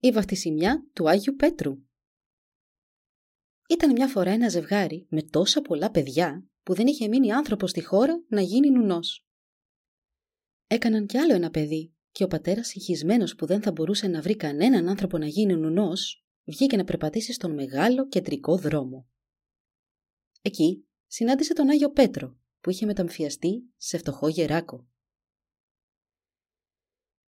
Η βαφτισιμιά του Άγιου Πέτρου Ήταν μια φορά ένα ζευγάρι με τόσα πολλά παιδιά που δεν είχε μείνει άνθρωπος στη χώρα να γίνει νουνός. Έκαναν κι άλλο ένα παιδί και ο πατέρας συγχυσμένος που δεν θα μπορούσε να βρει κανέναν άνθρωπο να γίνει νουνός βγήκε να περπατήσει στον μεγάλο κεντρικό δρόμο. Εκεί συνάντησε τον Άγιο Πέτρο που είχε μεταμφιαστεί σε φτωχό γεράκο.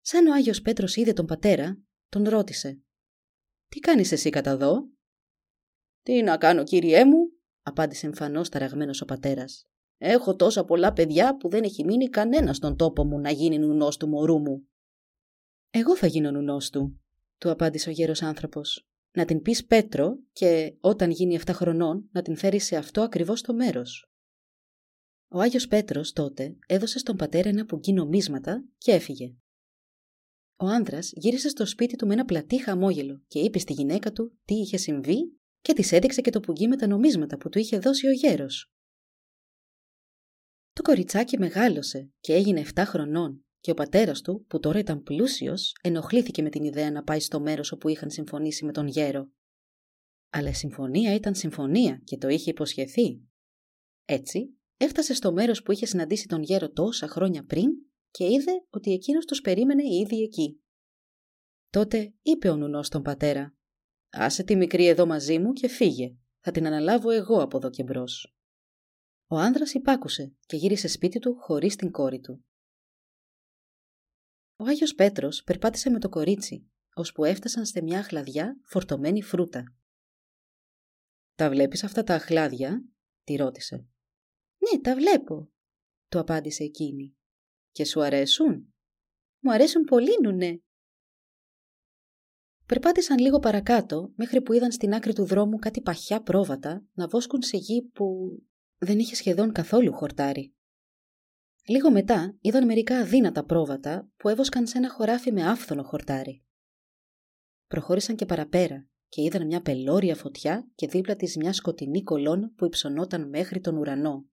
Σαν ο Άγιος Πέτρος είδε τον πατέρα, τον ρώτησε «Τι κάνεις εσύ κατά δω» «Τι να κάνω κύριέ μου» απάντησε εμφανώς ταραγμένος ο πατέρας. «Έχω τόσα πολλά παιδιά που δεν έχει μείνει κανένα στον τόπο μου να γίνει νουνός του μωρού μου». «Εγώ θα γίνω νουνός του», του απάντησε ο γέρος άνθρωπος. «Να την πεις Πέτρο και όταν γίνει 7 χρονών να την φέρεις σε αυτό ακριβώς το μέρος». Ο Άγιος Πέτρος τότε έδωσε στον πατέρα ένα πουγγί νομίσματα και έφυγε. Ο άνδρα γύρισε στο σπίτι του με ένα πλατή χαμόγελο και είπε στη γυναίκα του τι είχε συμβεί και της έδειξε και το πουγγί με τα νομίσματα που του είχε δώσει ο γέρος. Το κοριτσάκι μεγάλωσε και έγινε 7 χρονών και ο πατέρας του, που τώρα ήταν πλούσιος, ενοχλήθηκε με την ιδέα να πάει στο μέρος όπου είχαν συμφωνήσει με τον γέρο. Αλλά η συμφωνία ήταν συμφωνία και το είχε υποσχεθεί. Έτσι, έφτασε στο μέρος που είχε συναντήσει τον γέρο τόσα χρόνια πριν και είδε ότι εκείνος τους περίμενε ήδη εκεί. Τότε είπε ο νουνός στον πατέρα «Άσε τη μικρή εδώ μαζί μου και φύγε. Θα την αναλάβω εγώ από εδώ και μπρος. Ο άνδρας υπάκουσε και γύρισε σπίτι του χωρίς την κόρη του. Ο Άγιος Πέτρος περπάτησε με το κορίτσι, ώσπου έφτασαν σε μια αχλαδιά φορτωμένη φρούτα. «Τα βλέπεις αυτά τα αχλάδια» τη ρώτησε. «Ναι, τα βλέπω», του απάντησε εκείνη. Και σου αρέσουν; Μου αρέσουν πολύ, νουνέ. Περπάτησαν λίγο παρακάτω, μέχρι που είδαν στην άκρη του δρόμου κάτι παχιά πρόβατα να βόσκουν σε γη που δεν είχε σχεδόν καθόλου χορτάρι. Λίγο μετά είδαν μερικά αδύνατα πρόβατα που έβοσκαν σε ένα χωράφι με άφθονο χορτάρι. Προχώρησαν και παραπέρα και είδαν μια πελώρια φωτιά και δίπλα της μια σκοτεινή κολόνα που υψωνόταν μέχρι τον ουρανό.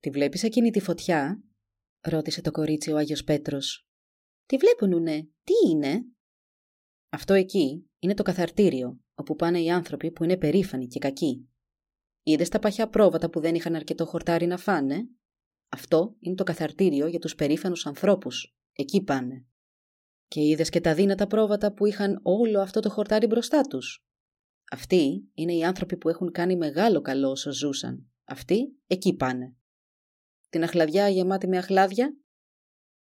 «Τη βλέπεις εκείνη τη φωτιά» ρώτησε το κορίτσι ο Άγιος Πέτρος. «Τι βλέπονουνε, τι είναι» «Αυτό εκεί είναι το καθαρτήριο, όπου πάνε οι άνθρωποι που είναι περήφανοι και κακοί. Είδες τα παχιά πρόβατα που δεν είχαν αρκετό χορτάρι να φάνε» Αυτό είναι το καθαρτήριο για τους περήφανους ανθρώπους. Εκεί πάνε. Και είδες και τα δύνατα πρόβατα που είχαν όλο αυτό το χορτάρι μπροστά τους. Αυτοί είναι οι άνθρωποι που έχουν κάνει μεγάλο καλό όσο ζούσαν. Αυτοί εκεί πάνε. Την αχλαδιά γεμάτη με αχλάδια.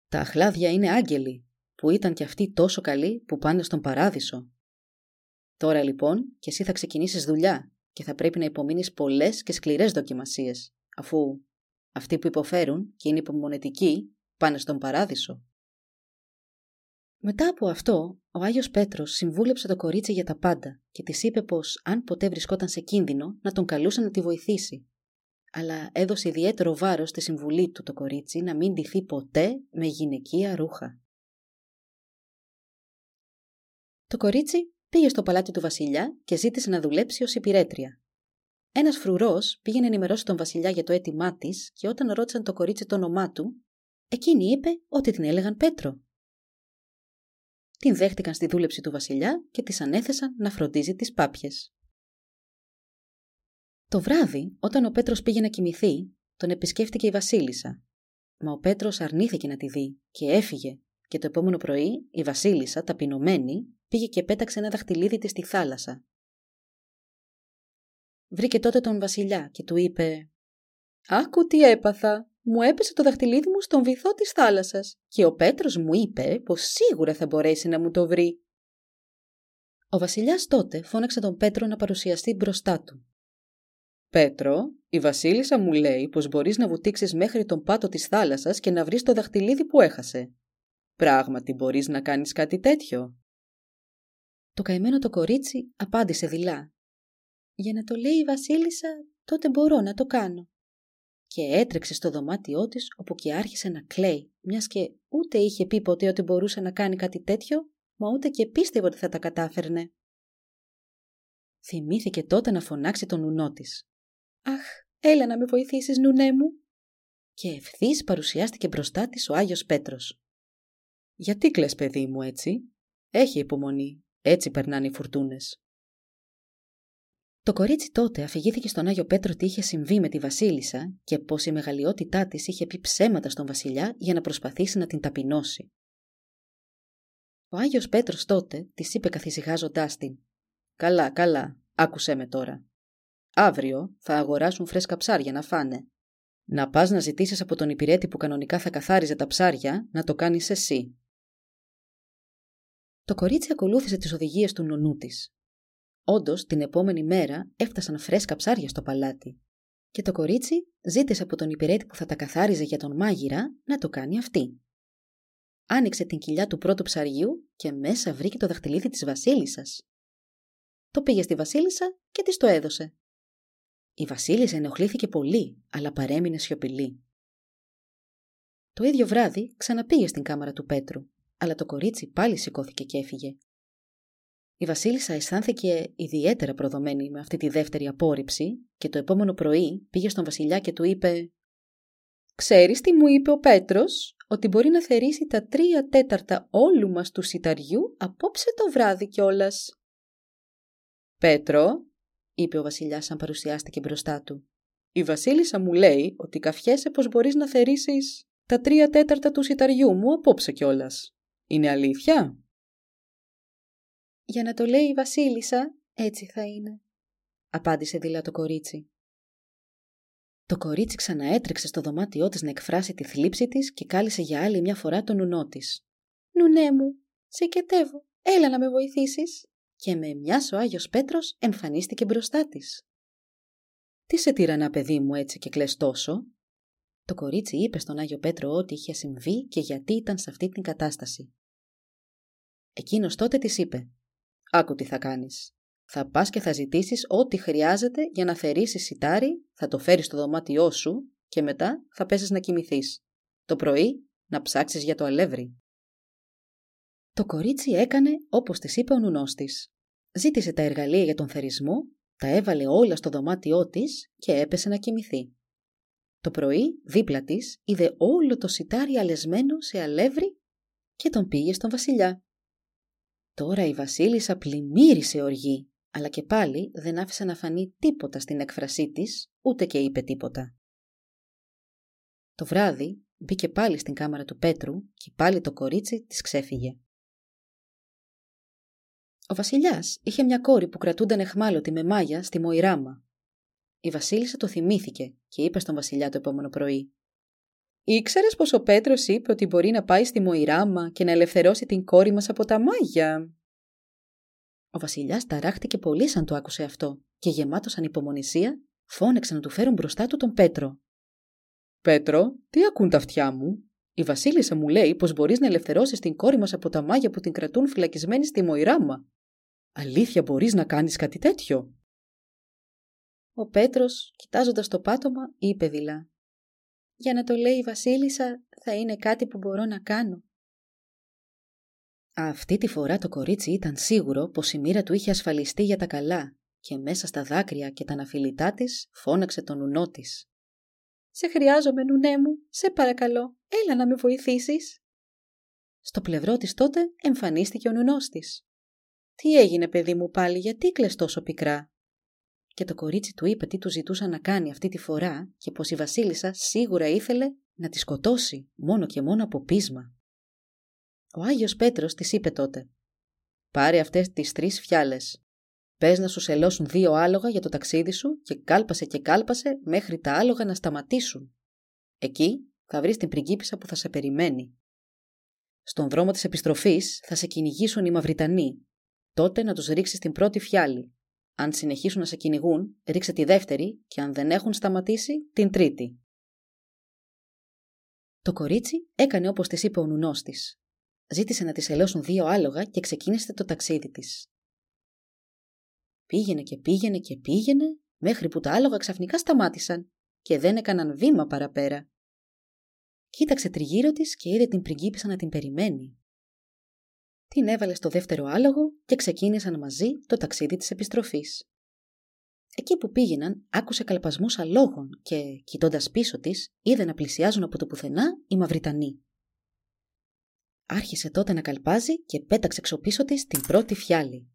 Τα αχλάδια είναι άγγελοι, που ήταν κι αυτοί τόσο καλοί που πάνε στον παράδεισο. Τώρα λοιπόν και εσύ θα ξεκινήσεις δουλειά και θα πρέπει να υπομείνεις πολλές και σκληρές δοκιμασίες, αφού αυτοί που υποφέρουν και είναι υπομονετικοί πάνε στον παράδεισο. Μετά από αυτό, ο Άγιος Πέτρος συμβούλεψε το κορίτσι για τα πάντα και της είπε πως αν ποτέ βρισκόταν σε κίνδυνο να τον καλούσε να τη βοηθήσει. Αλλά έδωσε ιδιαίτερο βάρος στη συμβουλή του το κορίτσι να μην ντυθεί ποτέ με γυναικεία ρούχα. Το κορίτσι πήγε στο παλάτι του βασιλιά και ζήτησε να δουλέψει ως υπηρέτρια. Ένας φρουρός πήγε να ενημερώσει τον Βασιλιά για το αίτημά της και όταν ρώτησαν το κορίτσι το όνομά του, εκείνη είπε ότι την έλεγαν Πέτρο. Την δέχτηκαν στη δούλεψη του Βασιλιά και της ανέθεσαν να φροντίζει τις πάπιες. Το βράδυ, όταν ο Πέτρος πήγε να κοιμηθεί, τον επισκέφτηκε η Βασίλισσα. Μα ο Πέτρος αρνήθηκε να τη δει και έφυγε και το επόμενο πρωί η Βασίλισσα, ταπεινωμένη, πήγε και πέταξε ένα δαχτυλίδι της στη θάλασσα βρήκε τότε τον βασιλιά και του είπε «Άκου τι έπαθα, μου έπεσε το δαχτυλίδι μου στον βυθό της θάλασσας και ο Πέτρος μου είπε πως σίγουρα θα μπορέσει να μου το βρει». Ο βασιλιάς τότε φώναξε τον Πέτρο να παρουσιαστεί μπροστά του. «Πέτρο, η βασίλισσα μου λέει πως μπορείς να βουτήξεις μέχρι τον πάτο της θάλασσας και να βρεις το δαχτυλίδι που έχασε. Πράγματι μπορείς να κάνεις κάτι τέτοιο» Το καημένο το κορίτσι απάντησε δειλά. «Για να το λέει η Βασίλισσα, τότε μπορώ να το κάνω». Και έτρεξε στο δωμάτιό της, όπου και άρχισε να κλαίει, μιας και ούτε είχε πει ποτέ ότι μπορούσε να κάνει κάτι τέτοιο, μα ούτε και πίστευε ότι θα τα κατάφερνε. Θυμήθηκε τότε να φωνάξει τον νουνό της. «Αχ, έλα να με βοηθήσεις, νουνέ μου» και ευθύς παρουσιάστηκε μπροστά της ο Άγιος Πέτρος. «Γιατί κλαις, παιδί μου, έτσι» Έχει υπομονή. Έτσι περνάνε οι φουρτούνες. Το κορίτσι τότε αφηγήθηκε στον Άγιο Πέτρο τι είχε συμβεί με τη Βασίλισσα και πως η μεγαλειότητά της είχε πει ψέματα στον Βασιλιά για να προσπαθήσει να την ταπεινώσει. Ο Άγιος Πέτρος τότε της είπε καθησυχάζοντάς την: Καλά, καλά, άκουσέ με τώρα. Αύριο θα αγοράσουν φρέσκα ψάρια να φάνε. Να πας να ζητήσεις από τον υπηρέτη που κανονικά θα καθάριζε τα ψάρια να το κάνεις εσύ. Το κορίτσι ακολούθησε τις οδηγίες του νονού της. Όντως, την επόμενη μέρα έφτασαν φρέσκα ψάρια στο παλάτι. Και το κορίτσι ζήτησε από τον υπηρέτη που θα τα καθάριζε για τον μάγειρα να το κάνει αυτή. Άνοιξε την κοιλιά του πρώτου ψαριού και μέσα βρήκε το δαχτυλίδι της βασίλισσας. Το πήγε στη βασίλισσα και της το έδωσε. Η βασίλισσα ενοχλήθηκε πολύ, αλλά παρέμεινε σιωπηλή. Το ίδιο βράδυ ξαναπήγε στην κάμαρα του Πέτρου αλλά το κορίτσι πάλι σηκώθηκε και έφυγε. Η Βασίλισσα αισθάνθηκε ιδιαίτερα προδομένη με αυτή τη δεύτερη απόρριψη και το επόμενο πρωί πήγε στον Βασιλιά και του είπε «Ξέρεις τι μου είπε ο Πέτρος, ότι μπορεί να θερήσει τα τρία τέταρτα όλου μας του σιταριού απόψε το βράδυ κιόλας. «Πέτρο», είπε ο Βασιλιάς αν παρουσιάστηκε μπροστά του, «η Βασίλισσα μου λέει ότι καφιέσαι πως μπορείς να θερήσεις τα τρία τέταρτα του σιταριού μου απόψε κιόλας. Είναι αλήθεια; Για να το λέει η Βασίλισσα, έτσι θα είναι, απάντησε δειλά το κορίτσι. Το κορίτσι ξαναέτρεξε στο δωμάτιό της να εκφράσει τη θλίψη της και κάλεσε για άλλη μια φορά τον νουνό της. «Νουνέ μου, σε κετεύω, έλα να με βοηθήσεις» και με μια ο Άγιος Πέτρος εμφανίστηκε μπροστά της. «Τι σε τύρανα παιδί μου έτσι και κλαις τόσο» Το κορίτσι είπε στον Άγιο Πέτρο ό,τι είχε συμβεί και γιατί ήταν σε αυτή την κατάσταση. Εκείνος τότε της είπε «Άκου τι θα κάνεις. Θα πας και θα ζητήσεις ό,τι χρειάζεται για να θερήσεις σιτάρι, θα το φέρεις στο δωμάτιό σου και μετά θα πέσεις να κοιμηθείς. Το πρωί να ψάξεις για το αλεύρι». Το κορίτσι έκανε όπως της είπε ο νουνός της. Ζήτησε τα εργαλεία για τον θερισμό, τα έβαλε όλα στο δωμάτιό της και έπεσε να κοιμηθεί. Το πρωί, δίπλα της, είδε όλο το σιτάρι αλεσμένο σε αλεύρι και τον πήγε στον βασιλιά. Τώρα η βασίλισσα πλημμύρισε οργή, αλλά και πάλι δεν άφησε να φανεί τίποτα στην έκφρασή της, ούτε και είπε τίποτα. Το βράδυ μπήκε πάλι στην κάμαρα του Πέτρου και πάλι το κορίτσι της ξέφυγε. Ο βασιλιάς είχε μια κόρη που κρατούνταν εχμάλωτη με μάγια στη Μοϊράμα. Η βασίλισσα το θυμήθηκε και είπε στον βασιλιά το επόμενο πρωί Ήξερες πως ο Πέτρος είπε ότι μπορεί να πάει στη Μοϊράμα και να ελευθερώσει την κόρη μας από τα μάγια; Ο Βασιλιάς ταράχτηκε πολύ σαν το άκουσε αυτό και γεμάτος ανυπομονησία φώναξε να του φέρουν μπροστά του τον Πέτρο. Πέτρο, τι ακούν τα αυτιά μου; Η Βασίλισσα μου λέει πως μπορείς να ελευθερώσεις την κόρη μας από τα μάγια που την κρατούν φυλακισμένη στη Μοϊράμα. Αλήθεια μπορείς να κάνεις κάτι τέτοιο; Ο Πέτρος, κοιτάζοντας το πάτωμα, είπε δειλά για να το λέει η Βασίλισσα θα είναι κάτι που μπορώ να κάνω. Αυτή τη φορά το κορίτσι ήταν σίγουρο πως η μοίρα του είχε ασφαλιστεί για τα καλά και μέσα στα δάκρυα και τα αναφιλητά της φώναξε τον νουνό της. «Σε χρειάζομαι, νουνέ μου, σε παρακαλώ, έλα να με βοηθήσεις». Στο πλευρό της τότε εμφανίστηκε ο νουνός της. «Τι έγινε, παιδί μου, πάλι, γιατί κλαις τόσο πικρά» και το κορίτσι του είπε τι του ζητούσαν να κάνει αυτή τη φορά και πως η βασίλισσα σίγουρα ήθελε να τη σκοτώσει μόνο και μόνο από πείσμα. Ο Άγιος Πέτρος της είπε τότε «Πάρε αυτές τις τρεις φιάλες. Πες να σου σελώσουν δύο άλογα για το ταξίδι σου και κάλπασε και κάλπασε μέχρι τα άλογα να σταματήσουν. Εκεί θα βρεις την πριγκίπισσα που θα σε περιμένει. Στον δρόμο της επιστροφής θα σε κυνηγήσουν οι Μαυριτανοί. Τότε να τους ρίξεις την πρώτη φιάλη αν συνεχίσουν να σε κυνηγούν, ρίξε τη δεύτερη και αν δεν έχουν σταματήσει, την τρίτη. Το κορίτσι έκανε όπως της είπε ο νουνός της. Ζήτησε να της ελώσουν δύο άλογα και ξεκίνησε το ταξίδι της. Πήγαινε και πήγαινε και πήγαινε, μέχρι που τα άλογα ξαφνικά σταμάτησαν και δεν έκαναν βήμα παραπέρα. Κοίταξε τριγύρω της και είδε την πριγκίπισσα να την περιμένει. Την έβαλε στο δεύτερο άλογο και ξεκίνησαν μαζί το ταξίδι της επιστροφής. Εκεί που πήγαιναν, άκουσε καλπασμούς αλόγων και, κοιτώντας πίσω της, είδε να πλησιάζουν από το πουθενά οι Μαυριτανοί. Άρχισε τότε να καλπάζει και πέταξε εξωπίσω της την πρώτη φιάλη.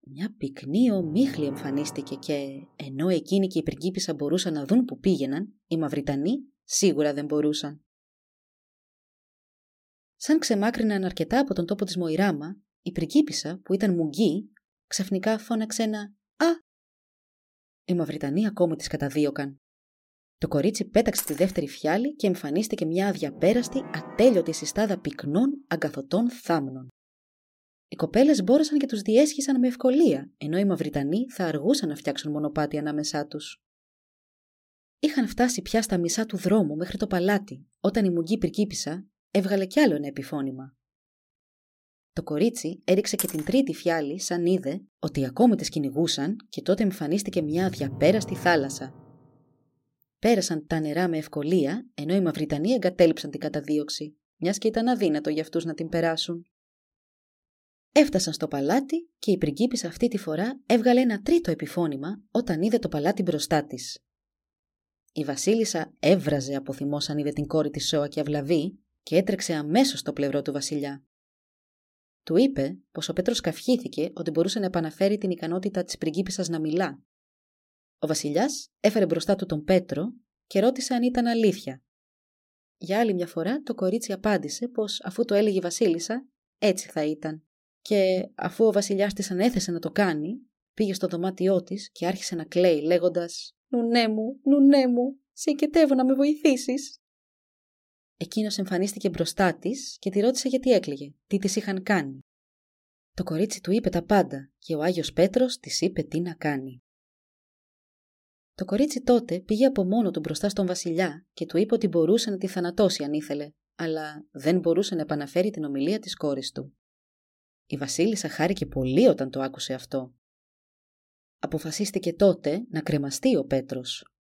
Μια πυκνή ομίχλη εμφανίστηκε και, ενώ εκείνοι και η πριγκίπισσα μπορούσαν να δουν που πήγαιναν, οι Μαυριτανοί σίγουρα δεν μπορούσαν. Σαν ξεμάκρυναν αρκετά από τον τόπο της Μοϊράμα, η πριγκίπισσα, που ήταν μουγγί, ξαφνικά φώναξε ένα «Α!». Οι Μαυριτανοί ακόμη τις καταδίωκαν. Το κορίτσι πέταξε τη δεύτερη φιάλη και εμφανίστηκε μια αδιαπέραστη, ατέλειωτη συστάδα πυκνών, αγκαθωτών θάμνων. Οι κοπέλες μπόρεσαν και τους διέσχισαν με ευκολία, ενώ οι Μαυριτανοί θα αργούσαν να φτιάξουν μονοπάτι ανάμεσά τους. Είχαν φτάσει πια στα μισά του δρόμου μέχρι το παλάτι, όταν η μουγγή πυρκίπισσα έβγαλε κι άλλο ένα επιφώνημα. Το κορίτσι έριξε και την τρίτη φιάλη σαν είδε ότι ακόμη τις κυνηγούσαν και τότε εμφανίστηκε μια αδιαπέραστη θάλασσα. Πέρασαν τα νερά με ευκολία, ενώ οι Μαυριτανοί εγκατέλειψαν την καταδίωξη, μιας και ήταν αδύνατο για αυτούς να την περάσουν. Έφτασαν στο παλάτι και η πριγκίπισσα αυτή τη φορά έβγαλε ένα τρίτο επιφώνημα όταν είδε το παλάτι μπροστά της. Η Βασίλισσα έβραζε από θυμό αν είδε την κόρη της Σόα και αυλαβή και έτρεξε αμέσως στο πλευρό του Βασιλιά. Του είπε πως ο Πέτρος καυχήθηκε ότι μπορούσε να επαναφέρει την ικανότητα της πριγκίπισσας να μιλά. Ο Βασιλιάς έφερε μπροστά του τον Πέτρο και ρώτησε αν ήταν αλήθεια. Για άλλη μια φορά το κορίτσι απάντησε πως αφού το έλεγε η Βασίλισσα, έτσι θα ήταν και αφού ο βασιλιάς της ανέθεσε να το κάνει, πήγε στο δωμάτιό της και άρχισε να κλαίει λέγοντας «Νουνέ μου, νουνέ μου, σε οικετεύω να με βοηθήσεις. Εκείνος εμφανίστηκε μπροστά της και τη ρώτησε γιατί έκλαιγε, τι της είχαν κάνει. Το κορίτσι του είπε τα πάντα και ο Άγιος Πέτρος της είπε τι να κάνει. Το κορίτσι τότε πήγε από μόνο του μπροστά στον βασιλιά και του είπε ότι μπορούσε να τη θανατώσει αν ήθελε, αλλά δεν μπορούσε να επαναφέρει την ομιλία της κόρης του. Η Βασίλισσα χάρηκε πολύ όταν το άκουσε αυτό. Αποφασίστηκε τότε να κρεμαστεί ο Πέτρος.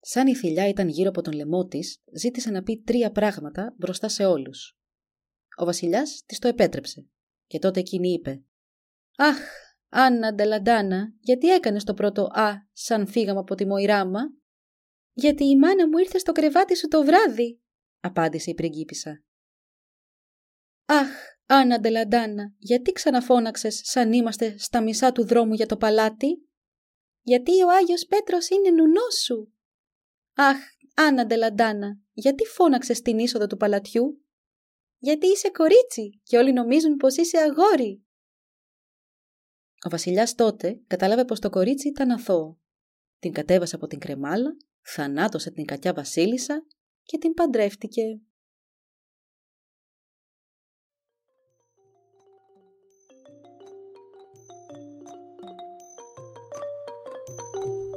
Σαν η θηλιά ήταν γύρω από τον λαιμό της, ζήτησε να πει τρία πράγματα μπροστά σε όλους. Ο βασιλιάς της το επέτρεψε και τότε εκείνη είπε «Αχ, Άννα Ντελαντάνα, γιατί έκανες το πρώτο «Α» σαν φύγαμε από τη Μοϊράμα» «Γιατί η μάνα μου ήρθε στο κρεβάτι σου το βράδυ», απάντησε η πριγκίπισσα. «Αχ, Άννα Ντελαντάνα, γιατί ξαναφώναξες σαν είμαστε στα μισά του δρόμου για το παλάτι» «Γιατί ο Άγιος Πέτρος είναι νουνός σου». «Αχ, Άννα Ντελαντάνα, γιατί φώναξες στην είσοδο του παλατιού» «Γιατί είσαι κορίτσι και όλοι νομίζουν πως είσαι αγόρι». Ο βασιλιάς τότε κατάλαβε πως το κορίτσι ήταν αθώο. Την κατέβασε από την κρεμάλα, θανάτωσε την κακιά βασίλισσα και την παντρεύτηκε.